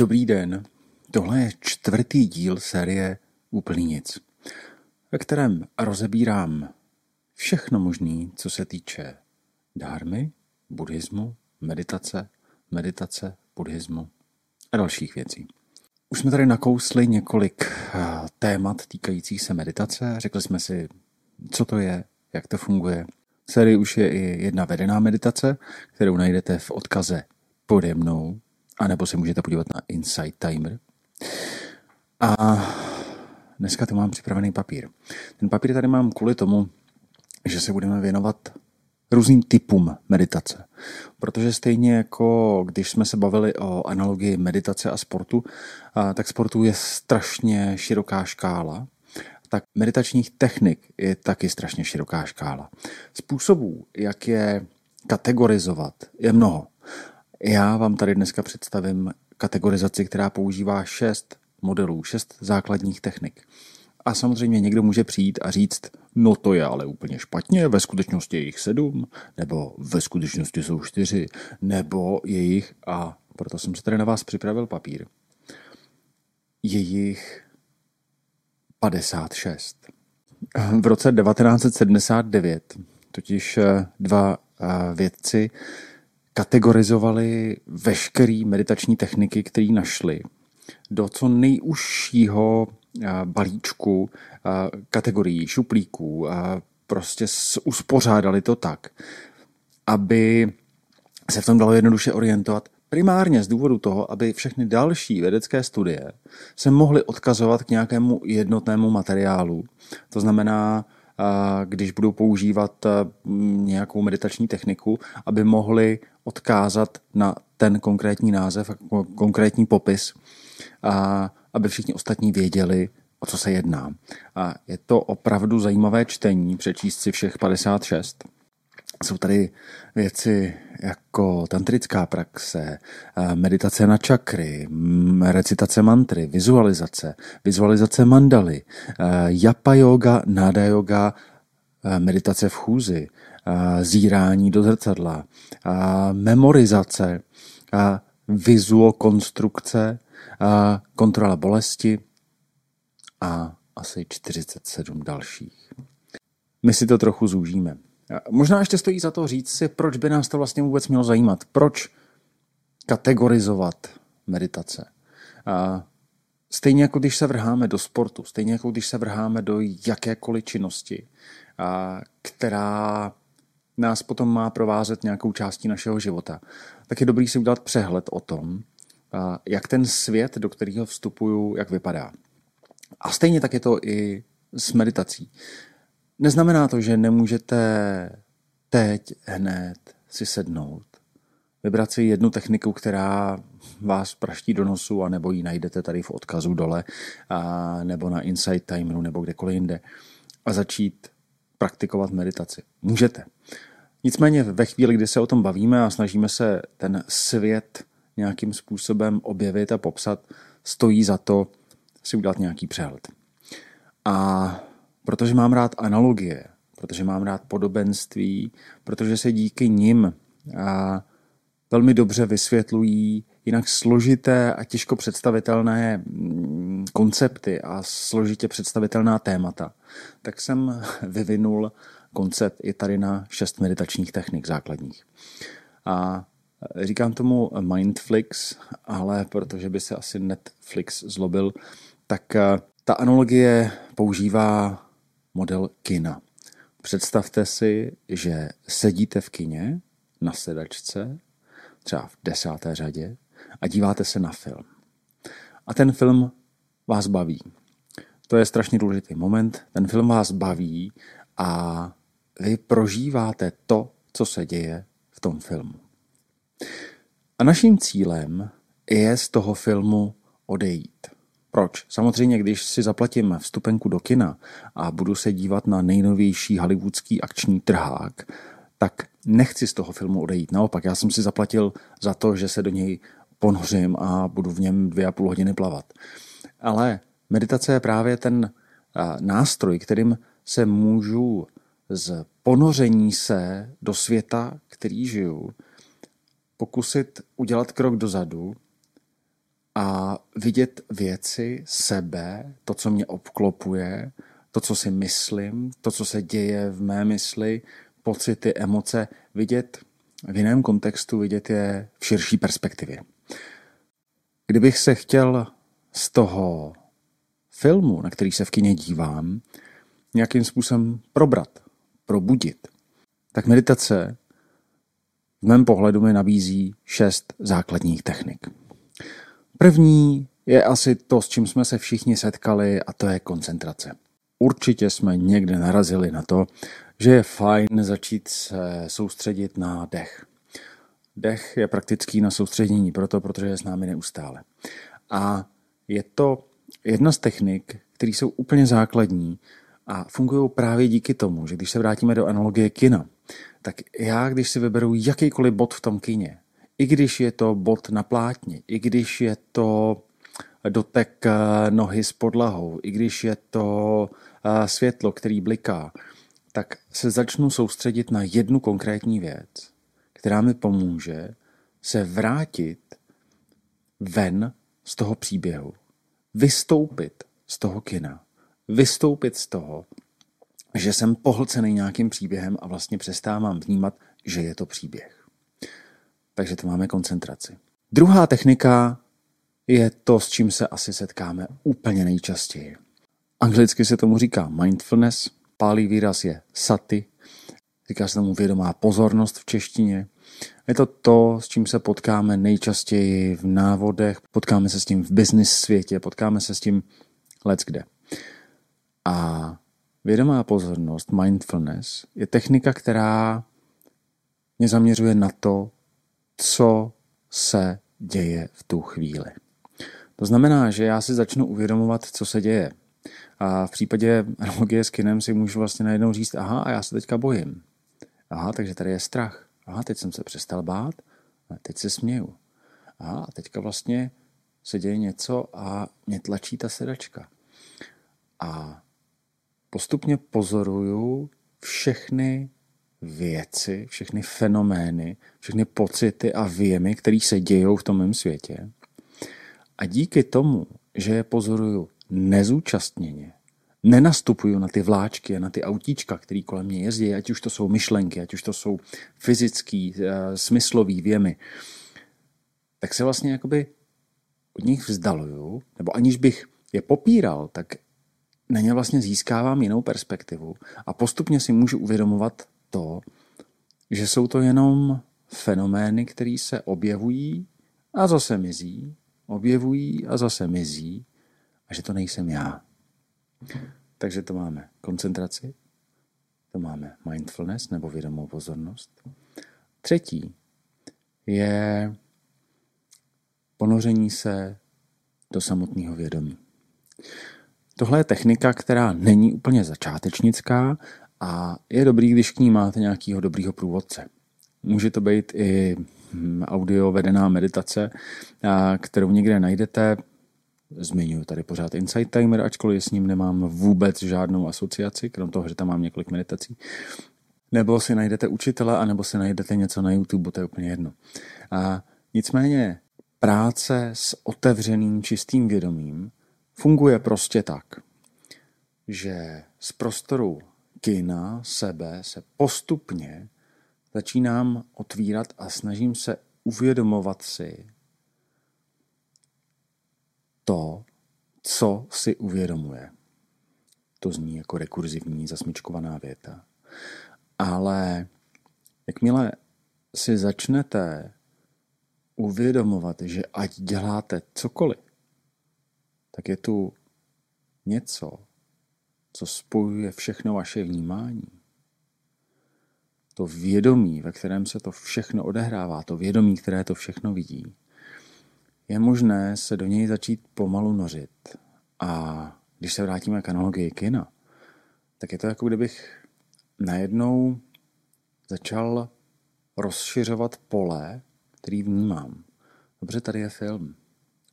Dobrý den, tohle je čtvrtý díl série Úplný nic, ve kterém rozebírám všechno možné, co se týče dármy, buddhismu, meditace, meditace, buddhismu a dalších věcí. Už jsme tady nakousli několik eh, témat týkajících se meditace, řekli jsme si, co to je, jak to funguje. V sérii už je i jedna vedená meditace, kterou najdete v odkaze pode mnou a nebo se můžete podívat na Insight Timer. A dneska tu mám připravený papír. Ten papír tady mám kvůli tomu, že se budeme věnovat různým typům meditace. Protože stejně jako když jsme se bavili o analogii meditace a sportu, tak sportu je strašně široká škála, tak meditačních technik je taky strašně široká škála. Způsobů, jak je kategorizovat, je mnoho. Já vám tady dneska představím kategorizaci, která používá šest modelů, šest základních technik. A samozřejmě někdo může přijít a říct, no to je ale úplně špatně, ve skutečnosti je jich sedm, nebo ve skutečnosti jsou čtyři, nebo je jich, a proto jsem se tady na vás připravil papír, je jich 56. V roce 1979 totiž eh, dva eh, vědci kategorizovali veškeré meditační techniky, které našli do co nejužšího eh, balíčku eh, kategorií, šuplíků. Prostě uspořádali to tak, aby se v tom dalo jednoduše orientovat primárně z důvodu toho, aby všechny další vědecké studie se mohly odkazovat k nějakému jednotnému materiálu. To znamená, když budou používat nějakou meditační techniku, aby mohli odkázat na ten konkrétní název a konkrétní popis, aby všichni ostatní věděli, o co se jedná. A je to opravdu zajímavé čtení, přečíst si všech 56. Jsou tady věci jako tantrická praxe, meditace na čakry, recitace mantry, vizualizace, vizualizace mandaly, japa yoga, nada yoga, meditace v chůzi, zírání do zrcadla, memorizace, vizuokonstrukce, kontrola bolesti a asi 47 dalších. My si to trochu zúžíme. Možná ještě stojí za to říct si, proč by nás to vlastně vůbec mělo zajímat. Proč kategorizovat meditace. Stejně jako když se vrháme do sportu, stejně jako když se vrháme do jakékoliv činnosti, která nás potom má provázet nějakou částí našeho života, tak je dobrý si udělat přehled o tom, jak ten svět, do kterého vstupuju, jak vypadá. A stejně tak je to i s meditací. Neznamená to, že nemůžete teď hned si sednout, vybrat si jednu techniku, která vás praští do nosu, a nebo ji najdete tady v odkazu dole, a nebo na Insight Timeru, nebo kdekoliv jinde, a začít praktikovat meditaci. Můžete. Nicméně ve chvíli, kdy se o tom bavíme a snažíme se ten svět nějakým způsobem objevit a popsat, stojí za to si udělat nějaký přehled. A protože mám rád analogie, protože mám rád podobenství, protože se díky nim a velmi dobře vysvětlují jinak složité a těžko představitelné mm, koncepty a složitě představitelná témata, tak jsem vyvinul koncept i tady na šest meditačních technik základních. A říkám tomu Mindflix, ale protože by se asi Netflix zlobil, tak eh, ta analogie používá model kina. Představte si, že sedíte v kině na sedačce, třeba v desáté řadě, a díváte se na film. A ten film vás baví. To je strašně důležitý moment. Ten film vás baví a vy prožíváte to, co se děje v tom filmu. A naším cílem je z toho filmu odejít. Proč? Samozřejmě, když si zaplatím vstupenku do kina a budu se dívat na nejnovější hollywoodský akční trhák, tak nechci z toho filmu odejít. Naopak, já jsem si zaplatil za to, že se do něj ponořím a budu v něm dvě a půl hodiny plavat. Ale meditace je právě ten nástroj, kterým se můžu z ponoření se do světa, který žiju, pokusit udělat krok dozadu a vidět věci, sebe, to, co mě obklopuje, to, co si myslím, to, co se děje v mé mysli, pocity, emoce, vidět v jiném kontextu, vidět je v širší perspektivě. Kdybych se chtěl z toho filmu, na který se v kině dívám, nějakým způsobem probrat, probudit, tak meditace v mém pohledu mi nabízí šest základních technik. První je asi to, s čím jsme se všichni setkali, a to je koncentrace. Určitě jsme někde narazili na to, že je fajn začít se soustředit na dech. Dech je praktický na soustředění proto, protože je s námi neustále. A je to jedna z technik, které jsou úplně základní a fungují právě díky tomu, že když se vrátíme do analogie kina, tak já, když si vyberu jakýkoliv bod v tom kině, i když je to bod na plátně, i když je to dotek eh, nohy s podlahou, i když je to eh, světlo, který bliká, tak se začnu soustředit na jednu konkrétní věc, která mi pomůže se vrátit ven z toho příběhu, vystoupit z toho kina, vystoupit z toho, že jsem pohlcený nějakým příběhem a vlastně přestávám vnímat, že je to příběh. Takže to máme koncentraci. Druhá technika je to, s čím se asi setkáme úplně nejčastěji. Anglicky se tomu říká mindfulness, pálí výraz je sati, říká se tomu vědomá pozornost v češtině. Je to to, s čím se potkáme nejčastěji v návodech, potkáme se s tím v business světě, potkáme se s tím let's kde. A vědomá pozornost, mindfulness, je technika, která mě zaměřuje na to, co se děje v tu chvíli. To znamená, že já si začnu uvědomovat, co se děje. A v případě analogie s kinem si můžu vlastně najednou říct, aha, a já se teďka bojím. Aha, takže tady je strach. Aha, teď jsem se přestal bát, a teď se směju. Aha, a teďka vlastně se děje něco a mě tlačí ta sedačka. A postupně pozoruju všechny věci, všechny fenomény, všechny pocity a věmy, které se dějou v tom mém světě. A díky tomu, že je pozoruju nezúčastněně, nenastupuju na ty vláčky a na ty autíčka, které kolem mě jezdí, ať už to jsou myšlenky, ať už to jsou fyzický, uh, smyslový věmy, tak se vlastně jakoby od nich vzdaluju, nebo aniž bych je popíral, tak na ně vlastně získávám jinou perspektivu a postupně si můžu uvědomovat to, že jsou to jenom fenomény, které se objevují a zase mizí, objevují a zase mizí a že to nejsem já. Takže to máme koncentraci, to máme mindfulness nebo vědomou pozornost. Třetí je ponoření se do samotného vědomí. Tohle je technika, která není úplně začátečnická a je dobrý, když k ní máte nějakého dobrýho průvodce. Může to být i hm, audio vedená meditace, kterou někde najdete. Zmiňuji tady pořád Insight Timer, ačkoliv s ním nemám vůbec žádnou asociaci, krom toho, že tam mám několik meditací. Nebo si najdete učitele, anebo si najdete něco na YouTube, to je úplně jedno. A nicméně práce s otevřeným čistým vědomím funguje prostě tak, že z prostoru kina, sebe, se postupně začínám otvírat a snažím se uvědomovat si to, co si uvědomuje. To zní jako rekurzivní, zasmičkovaná věta. Ale jakmile si začnete uvědomovat, že ať děláte cokoliv, tak je tu něco, co spojuje všechno vaše vnímání. To vědomí, ve kterém se to všechno odehrává, to vědomí, které to všechno vidí, je možné se do něj začít pomalu nořit. A když se vrátíme k analogii kina, tak je to jako kdybych najednou začal rozšiřovat pole, který vnímám. Dobře, tady je film.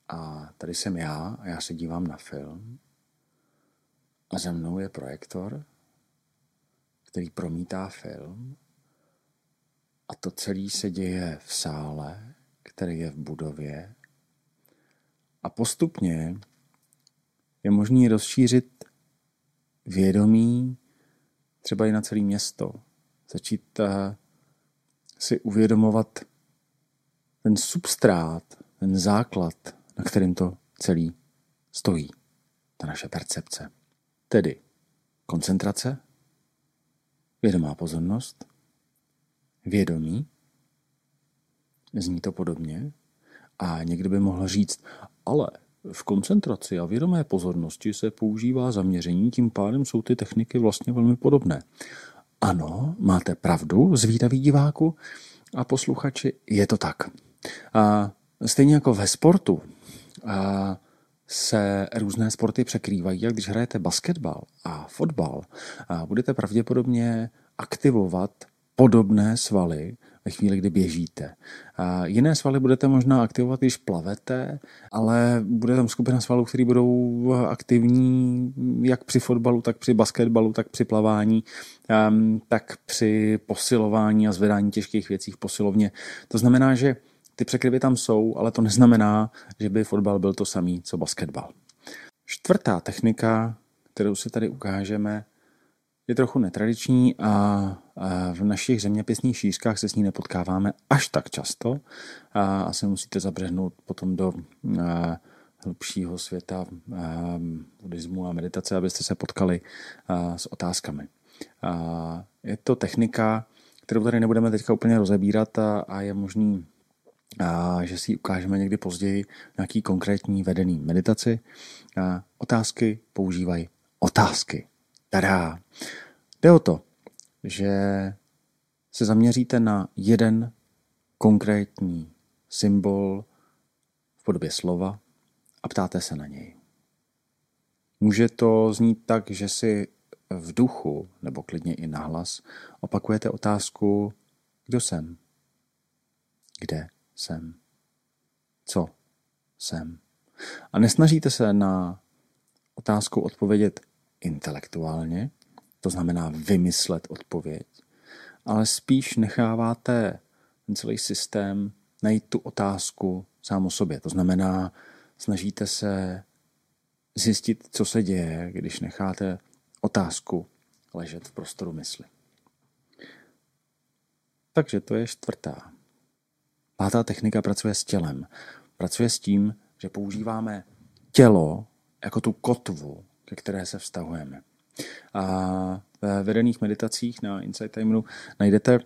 A tady jsem já a já se dívám na film. A za mnou je projektor, který promítá film. A to celé se děje v sále, který je v budově. A postupně je možný rozšířit vědomí třeba i na celé město. Začít uh, si uvědomovat ten substrát, ten základ, na kterým to celý stojí, ta naše percepce. Tedy koncentrace, vědomá pozornost, vědomí, zní to podobně, a někdo by mohl říct, ale v koncentraci a vědomé pozornosti se používá zaměření, tím pádem jsou ty techniky vlastně velmi podobné. Ano, máte pravdu, zvídavý diváku a posluchači, je to tak. A stejně jako ve sportu a se různé sporty překrývají a když hrajete basketbal a fotbal, a budete pravděpodobně aktivovat podobné svaly ve chvíli, kdy běžíte. A jiné svaly budete možná aktivovat, když plavete, ale bude tam skupina svalů, které budou aktivní jak při fotbalu, tak při basketbalu, tak při plavání, um, tak při posilování a zvedání těžkých věcí v posilovně. To znamená, že ty překryvy tam jsou, ale to neznamená, že by fotbal byl to samý, co basketbal. Čtvrtá technika, kterou si tady ukážeme, je trochu netradiční a v našich zeměpisných šířkách se s ní nepotkáváme až tak často. A asi musíte zabřehnout potom do hlubšího světa buddhismu a meditace, abyste se potkali s otázkami. Je to technika, kterou tady nebudeme teďka úplně rozebírat a, je možný, že si ji ukážeme někdy později v nějaký konkrétní vedený meditaci. Otázky používají otázky. Tada! Jde o to, že se zaměříte na jeden konkrétní symbol v podobě slova a ptáte se na něj. Může to znít tak, že si v duchu, nebo klidně i nahlas, opakujete otázku, kdo jsem, kde jsem, co jsem. A nesnažíte se na otázku odpovědět intelektuálně, to znamená vymyslet odpověď, ale spíš necháváte ten celý systém najít tu otázku sám o sobě. To znamená, snažíte se zjistit, co se děje, když necháte otázku ležet v prostoru mysli. Takže to je čtvrtá. Pátá technika pracuje s tělem. Pracuje s tím, že používáme tělo jako tu kotvu, ke které se vztahujeme. A ve vedených meditacích na Insight Timeu najdete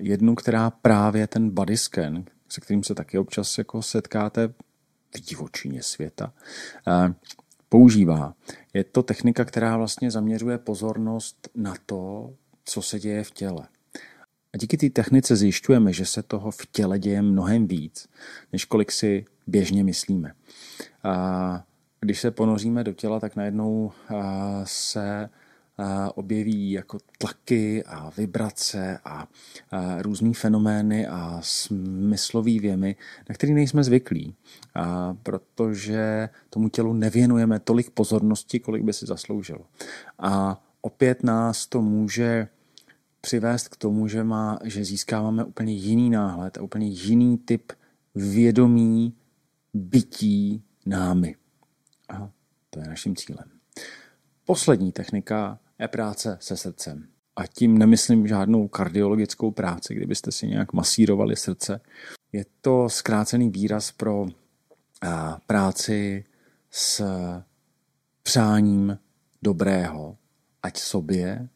jednu, která právě ten body scan, se kterým se taky občas jako setkáte v divočině světa, používá. Je to technika, která vlastně zaměřuje pozornost na to, co se děje v těle. A díky té technice zjišťujeme, že se toho v těle děje mnohem víc, než kolik si běžně myslíme. A když se ponoříme do těla, tak najednou se objeví jako tlaky a vibrace a, různé fenomény a smyslové věmy, na které nejsme zvyklí, a protože tomu tělu nevěnujeme tolik pozornosti, kolik by si zasloužilo. A opět nás to může přivést k tomu, že, má, že získáváme úplně jiný náhled a úplně jiný typ vědomí bytí námi. A to je naším cílem. Poslední technika je práce se srdcem. A tím nemyslím žádnou kardiologickou práci, kdybyste si nějak masírovali srdce. Je to zkrácený výraz pro práci s přáním dobrého, ať sobě,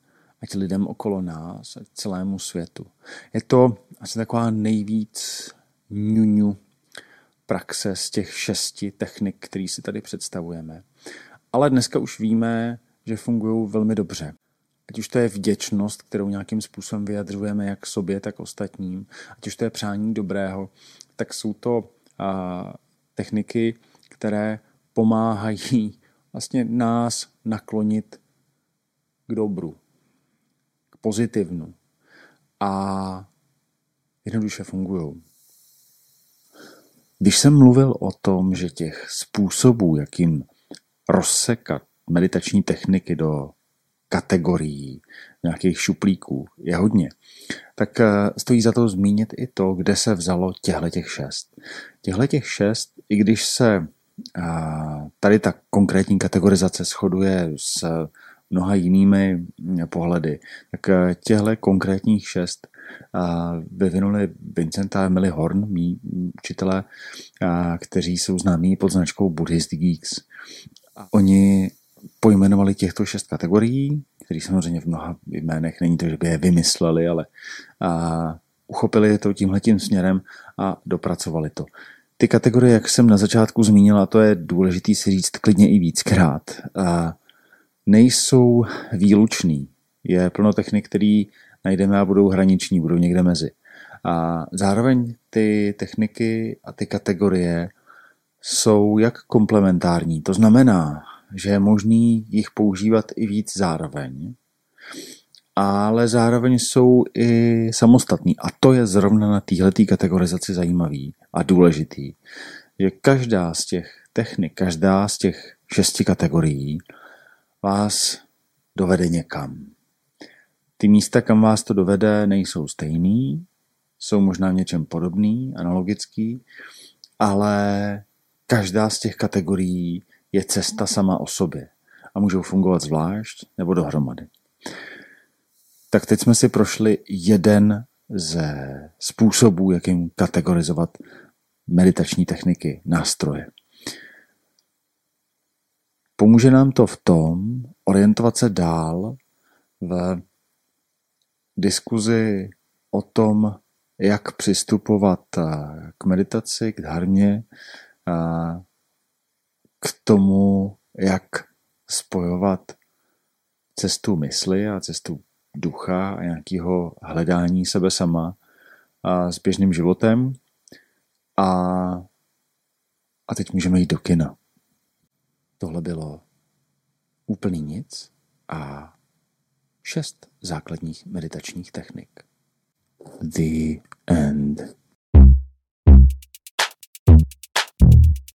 ať lidem okolo nás, ať celému světu. Je to asi taková nejvíc ňuňu praxe z těch šesti technik, které si tady představujeme. Ale dneska už víme, že fungují velmi dobře. Ať už to je vděčnost, kterou nějakým způsobem vyjadřujeme jak sobě, tak ostatním, ať už to je přání dobrého, tak jsou to a, techniky, které pomáhají vlastně nás naklonit k dobru, pozitivnu a jednoduše fungují. Když jsem mluvil o tom, že těch způsobů, jakým rozsekat meditační techniky do kategorií, nějakých šuplíků je hodně, tak eh, stojí za to zmínit i to, kde se vzalo těchto těch šest. Těchto těch šest, i když se tady ta konkrétní kategorizace shoduje s mnoha jinými pohledy. Tak eh, těhle konkrétních šest vyvinuli Vincent a Emily Horn, mý učitelé, kteří jsou známí pod značkou Buddhist Geeks. Oni pojmenovali těchto šest kategorií, které samozřejmě v mnoha jménech není to, že by je vymysleli, ale a, uchopili to tímhletím směrem a dopracovali to. Ty kategorie, jak jsem na začátku zmínila, to je důležitý si říct klidně i víckrát, a nejsou výlučný. Je plno technik, který najdeme a budou hraniční, budou někde mezi. A zároveň ty techniky a ty kategorie jsou jak komplementární. To znamená, že je možný jich používat i víc zároveň, ale zároveň jsou i samostatní. A to je zrovna na této kategorizaci zajímavý a důležitý, že každá z těch technik, každá z těch šesti kategorií vás dovede někam. Ty místa, kam vás to dovede, nejsou stejný, jsou možná v něčem podobný, analogický, ale každá z těch kategorií je cesta sama o sobě a můžou fungovat zvlášť nebo dohromady. Tak teď jsme si prošli jeden ze způsobů, jakým kategorizovat meditační techniky, nástroje. Pomůže nám to v tom orientovat se dál v diskuzi o tom, jak přistupovat k meditaci, k dharmě, k tomu, jak spojovat cestu mysli a cestu ducha a nějakého hledání sebe sama a s běžným životem. A, a teď můžeme jít do kina. Tohle bylo úplný nic a šest základních meditačních technik. The end.